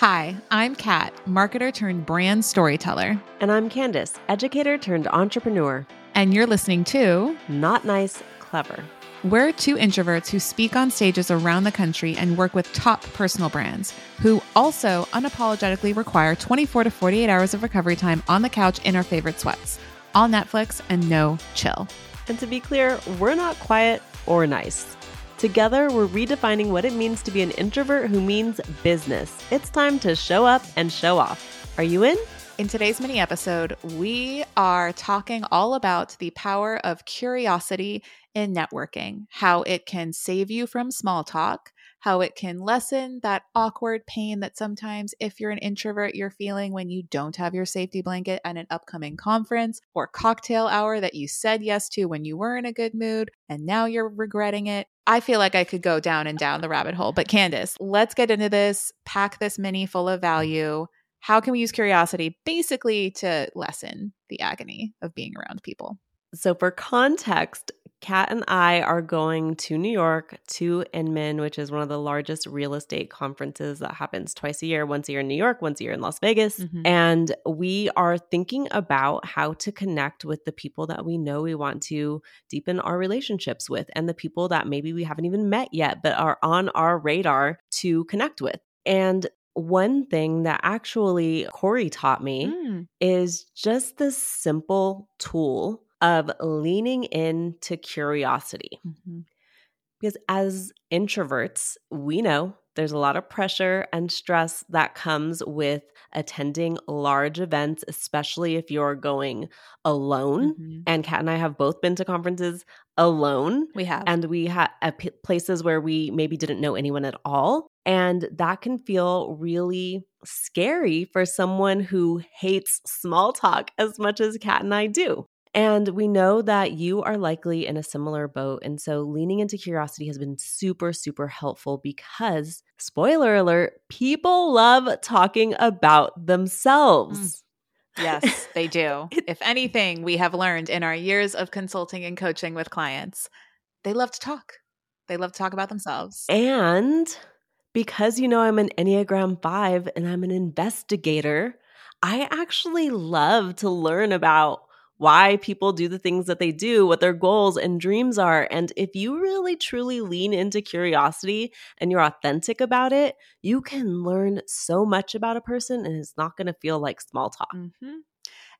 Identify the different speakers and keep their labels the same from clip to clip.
Speaker 1: Hi, I'm Kat, marketer turned brand storyteller.
Speaker 2: And I'm Candice, educator turned entrepreneur.
Speaker 1: And you're listening to
Speaker 2: Not Nice, Clever.
Speaker 1: We're two introverts who speak on stages around the country and work with top personal brands who also unapologetically require 24 to 48 hours of recovery time on the couch in our favorite sweats. All Netflix and no chill.
Speaker 2: And to be clear, we're not quiet or nice. Together, we're redefining what it means to be an introvert who means business. It's time to show up and show off. Are you in?
Speaker 1: In today's mini episode, we are talking all about the power of curiosity in networking, how it can save you from small talk, how it can lessen that awkward pain that sometimes, if you're an introvert, you're feeling when you don't have your safety blanket at an upcoming conference or cocktail hour that you said yes to when you were in a good mood and now you're regretting it. I feel like I could go down and down the rabbit hole. But Candice, let's get into this, pack this mini full of value. How can we use curiosity basically to lessen the agony of being around people?
Speaker 2: So, for context, Kat and I are going to New York to Inman, which is one of the largest real estate conferences that happens twice a year, once a year in New York, once a year in Las Vegas. Mm-hmm. And we are thinking about how to connect with the people that we know we want to deepen our relationships with and the people that maybe we haven't even met yet, but are on our radar to connect with. And one thing that actually Corey taught me mm. is just this simple tool of leaning into curiosity. Mm-hmm. Because as introverts, we know there's a lot of pressure and stress that comes with attending large events, especially if you're going alone. Mm-hmm. And Kat and I have both been to conferences alone.
Speaker 1: We have.
Speaker 2: And we had p- places where we maybe didn't know anyone at all. And that can feel really scary for someone who hates small talk as much as Kat and I do. And we know that you are likely in a similar boat. And so leaning into curiosity has been super, super helpful because, spoiler alert, people love talking about themselves. Mm.
Speaker 1: Yes, they do. if anything, we have learned in our years of consulting and coaching with clients, they love to talk. They love to talk about themselves.
Speaker 2: And because you know I'm an Enneagram 5 and I'm an investigator, I actually love to learn about why people do the things that they do, what their goals and dreams are. And if you really truly lean into curiosity and you're authentic about it, you can learn so much about a person and it's not going to feel like small talk. Mm-hmm.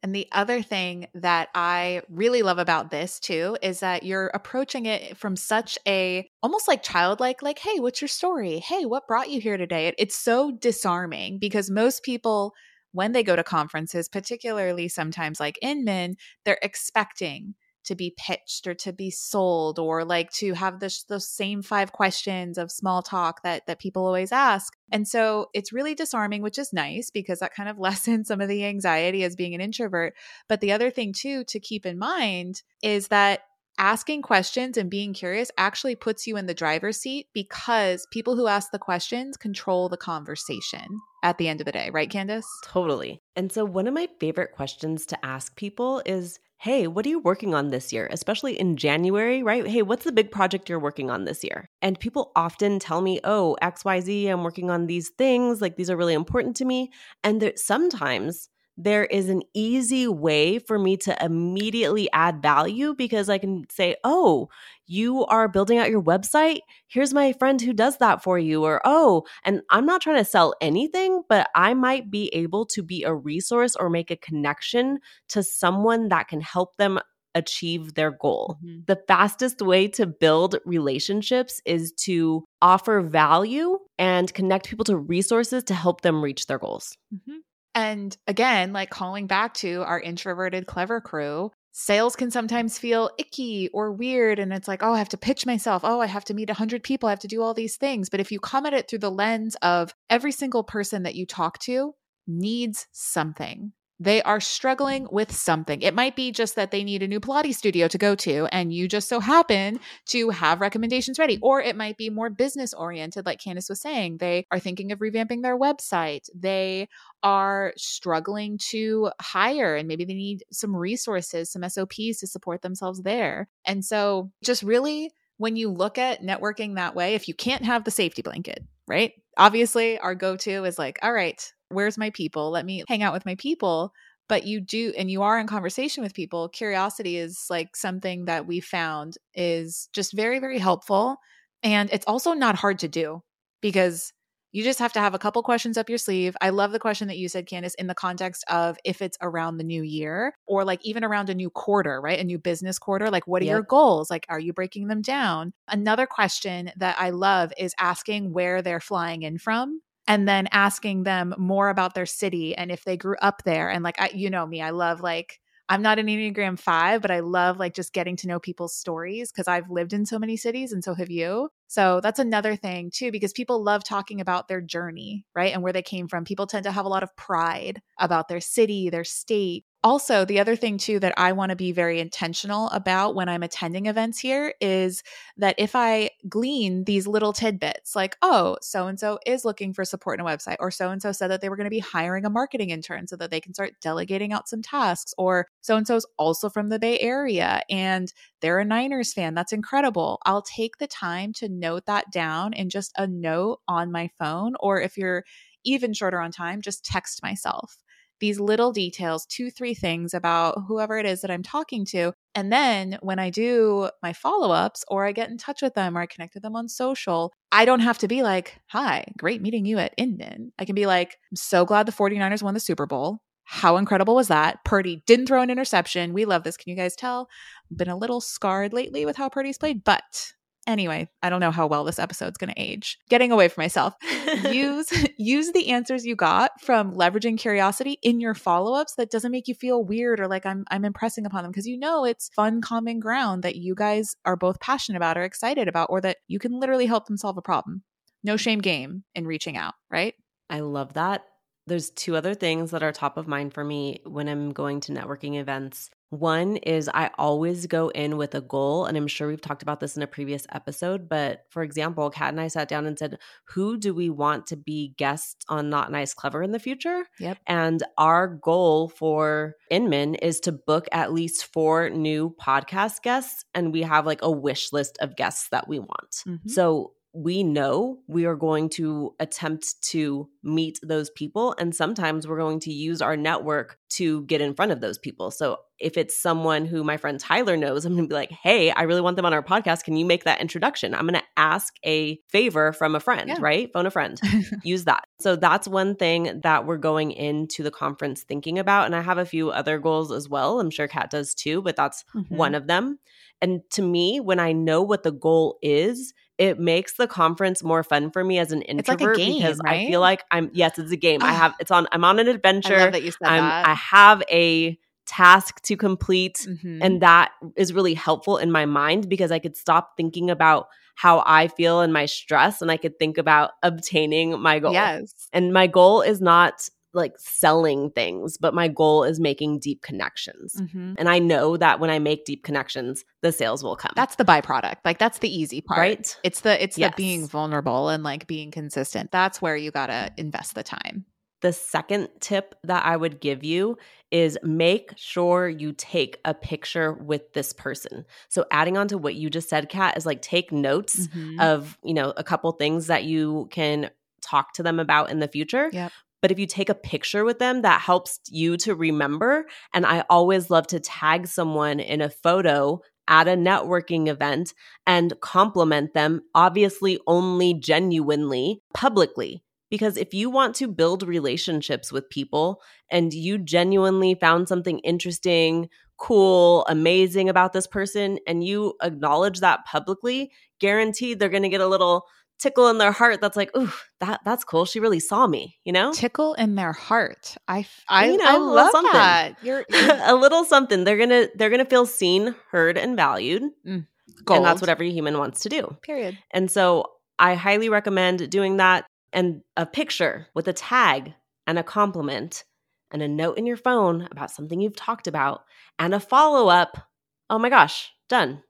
Speaker 1: And the other thing that I really love about this too is that you're approaching it from such a almost like childlike, like, hey, what's your story? Hey, what brought you here today? It's so disarming because most people when they go to conferences, particularly sometimes like Inman, they're expecting to be pitched or to be sold or like to have the those same five questions of small talk that that people always ask. And so it's really disarming, which is nice because that kind of lessens some of the anxiety as being an introvert. But the other thing too to keep in mind is that asking questions and being curious actually puts you in the driver's seat because people who ask the questions control the conversation at the end of the day, right, Candice?
Speaker 2: Totally. And so, one of my favorite questions to ask people is Hey, what are you working on this year? Especially in January, right? Hey, what's the big project you're working on this year? And people often tell me, oh, XYZ, I'm working on these things. Like, these are really important to me. And sometimes there is an easy way for me to immediately add value because I can say, oh, you are building out your website. Here's my friend who does that for you. Or, oh, and I'm not trying to sell anything, but I might be able to be a resource or make a connection to someone that can help them achieve their goal. Mm-hmm. The fastest way to build relationships is to offer value and connect people to resources to help them reach their goals. Mm-hmm.
Speaker 1: And again, like calling back to our introverted, clever crew, sales can sometimes feel icky or weird. And it's like, oh, I have to pitch myself. Oh, I have to meet 100 people. I have to do all these things. But if you come at it through the lens of every single person that you talk to needs something, they are struggling with something. It might be just that they need a new Pilates studio to go to, and you just so happen to have recommendations ready. Or it might be more business oriented, like Candice was saying. They are thinking of revamping their website. They are struggling to hire, and maybe they need some resources, some SOPs to support themselves there. And so, just really when you look at networking that way, if you can't have the safety blanket, right? Obviously, our go to is like, all right, where's my people? Let me hang out with my people. But you do, and you are in conversation with people. Curiosity is like something that we found is just very, very helpful. And it's also not hard to do because you just have to have a couple questions up your sleeve. I love the question that you said, Candice, in the context of if it's around the new year or like even around a new quarter, right? A new business quarter. Like, what are yep. your goals? Like, are you breaking them down? Another question that I love is asking where they're flying in from and then asking them more about their city and if they grew up there. And like, I, you know me, I love like, I'm not an Enneagram 5, but I love like just getting to know people's stories because I've lived in so many cities and so have you. So that's another thing too, because people love talking about their journey, right? And where they came from. People tend to have a lot of pride about their city, their state, also, the other thing too that I want to be very intentional about when I'm attending events here is that if I glean these little tidbits, like, oh, so and so is looking for support in a website, or so and so said that they were going to be hiring a marketing intern so that they can start delegating out some tasks, or so and so is also from the Bay Area and they're a Niners fan. That's incredible. I'll take the time to note that down in just a note on my phone, or if you're even shorter on time, just text myself these little details, two, three things about whoever it is that I'm talking to. And then when I do my follow ups or I get in touch with them or I connect with them on social, I don't have to be like, hi, great meeting you at Inman. I can be like, I'm so glad the 49ers won the Super Bowl. How incredible was that? Purdy didn't throw an interception. We love this. Can you guys tell? I've been a little scarred lately with how Purdy's played, but Anyway, I don't know how well this episode's going to age. Getting away from myself. use use the answers you got from leveraging curiosity in your follow-ups that doesn't make you feel weird or like I'm I'm impressing upon them because you know it's fun common ground that you guys are both passionate about or excited about or that you can literally help them solve a problem. No shame game in reaching out, right?
Speaker 2: I love that. There's two other things that are top of mind for me when I'm going to networking events. One is I always go in with a goal, and I'm sure we've talked about this in a previous episode. But for example, Kat and I sat down and said, Who do we want to be guests on Not Nice Clever in the future?
Speaker 1: Yep.
Speaker 2: And our goal for Inman is to book at least four new podcast guests, and we have like a wish list of guests that we want. Mm-hmm. So we know we are going to attempt to meet those people. And sometimes we're going to use our network to get in front of those people. So if it's someone who my friend Tyler knows, I'm going to be like, hey, I really want them on our podcast. Can you make that introduction? I'm going to ask a favor from a friend, yeah. right? Phone a friend. use that. So that's one thing that we're going into the conference thinking about. And I have a few other goals as well. I'm sure Kat does too, but that's mm-hmm. one of them. And to me, when I know what the goal is, it makes the conference more fun for me as an introvert
Speaker 1: like game,
Speaker 2: because
Speaker 1: right?
Speaker 2: I feel like I'm yes, it's a game. I have it's on I'm on an adventure.
Speaker 1: I that you said
Speaker 2: I'm,
Speaker 1: that.
Speaker 2: I have a task to complete mm-hmm. and that is really helpful in my mind because I could stop thinking about how I feel and my stress and I could think about obtaining my goal.
Speaker 1: Yes.
Speaker 2: And my goal is not like selling things, but my goal is making deep connections. Mm-hmm. And I know that when I make deep connections, the sales will come.
Speaker 1: That's the byproduct. Like that's the easy part.
Speaker 2: Right?
Speaker 1: It's the it's yes. the being vulnerable and like being consistent. That's where you got to invest the time.
Speaker 2: The second tip that I would give you is make sure you take a picture with this person. So adding on to what you just said, Kat, is like take notes mm-hmm. of, you know, a couple things that you can talk to them about in the future.
Speaker 1: Yep.
Speaker 2: But if you take a picture with them, that helps you to remember. And I always love to tag someone in a photo at a networking event and compliment them, obviously, only genuinely, publicly. Because if you want to build relationships with people and you genuinely found something interesting, cool, amazing about this person, and you acknowledge that publicly, guaranteed they're going to get a little tickle in their heart that's like, ooh, that that's cool. She really saw me, you know?
Speaker 1: Tickle in their heart. I I, you know, I love something. that.
Speaker 2: You're, you're... a little something. They're gonna they're gonna feel seen, heard, and valued. Mm, and that's what every human wants to do.
Speaker 1: Period.
Speaker 2: And so I highly recommend doing that and a picture with a tag and a compliment and a note in your phone about something you've talked about and a follow up. Oh my gosh, done.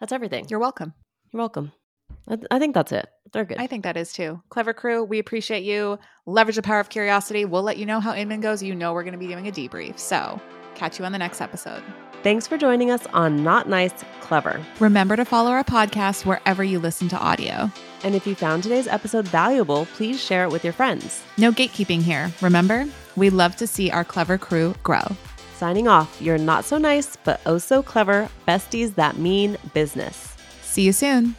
Speaker 2: That's everything.
Speaker 1: You're welcome.
Speaker 2: You're welcome. I, think that's it. They're good.
Speaker 1: I think that is too. Clever crew, we appreciate you. Leverage the power of curiosity. We'll let you know how Inman goes. You know we're going to be doing a debrief. So Catch you on the next episode.
Speaker 2: Thanks for joining us on Not Nice, Clever.
Speaker 1: Remember to follow our podcast wherever you listen to audio.
Speaker 2: And if you found today's episode valuable, please share it with your friends.
Speaker 1: No gatekeeping here. Remember, we love to see our clever crew grow.
Speaker 2: Signing off, you're not so nice, but oh so clever besties that mean business.
Speaker 1: See you soon.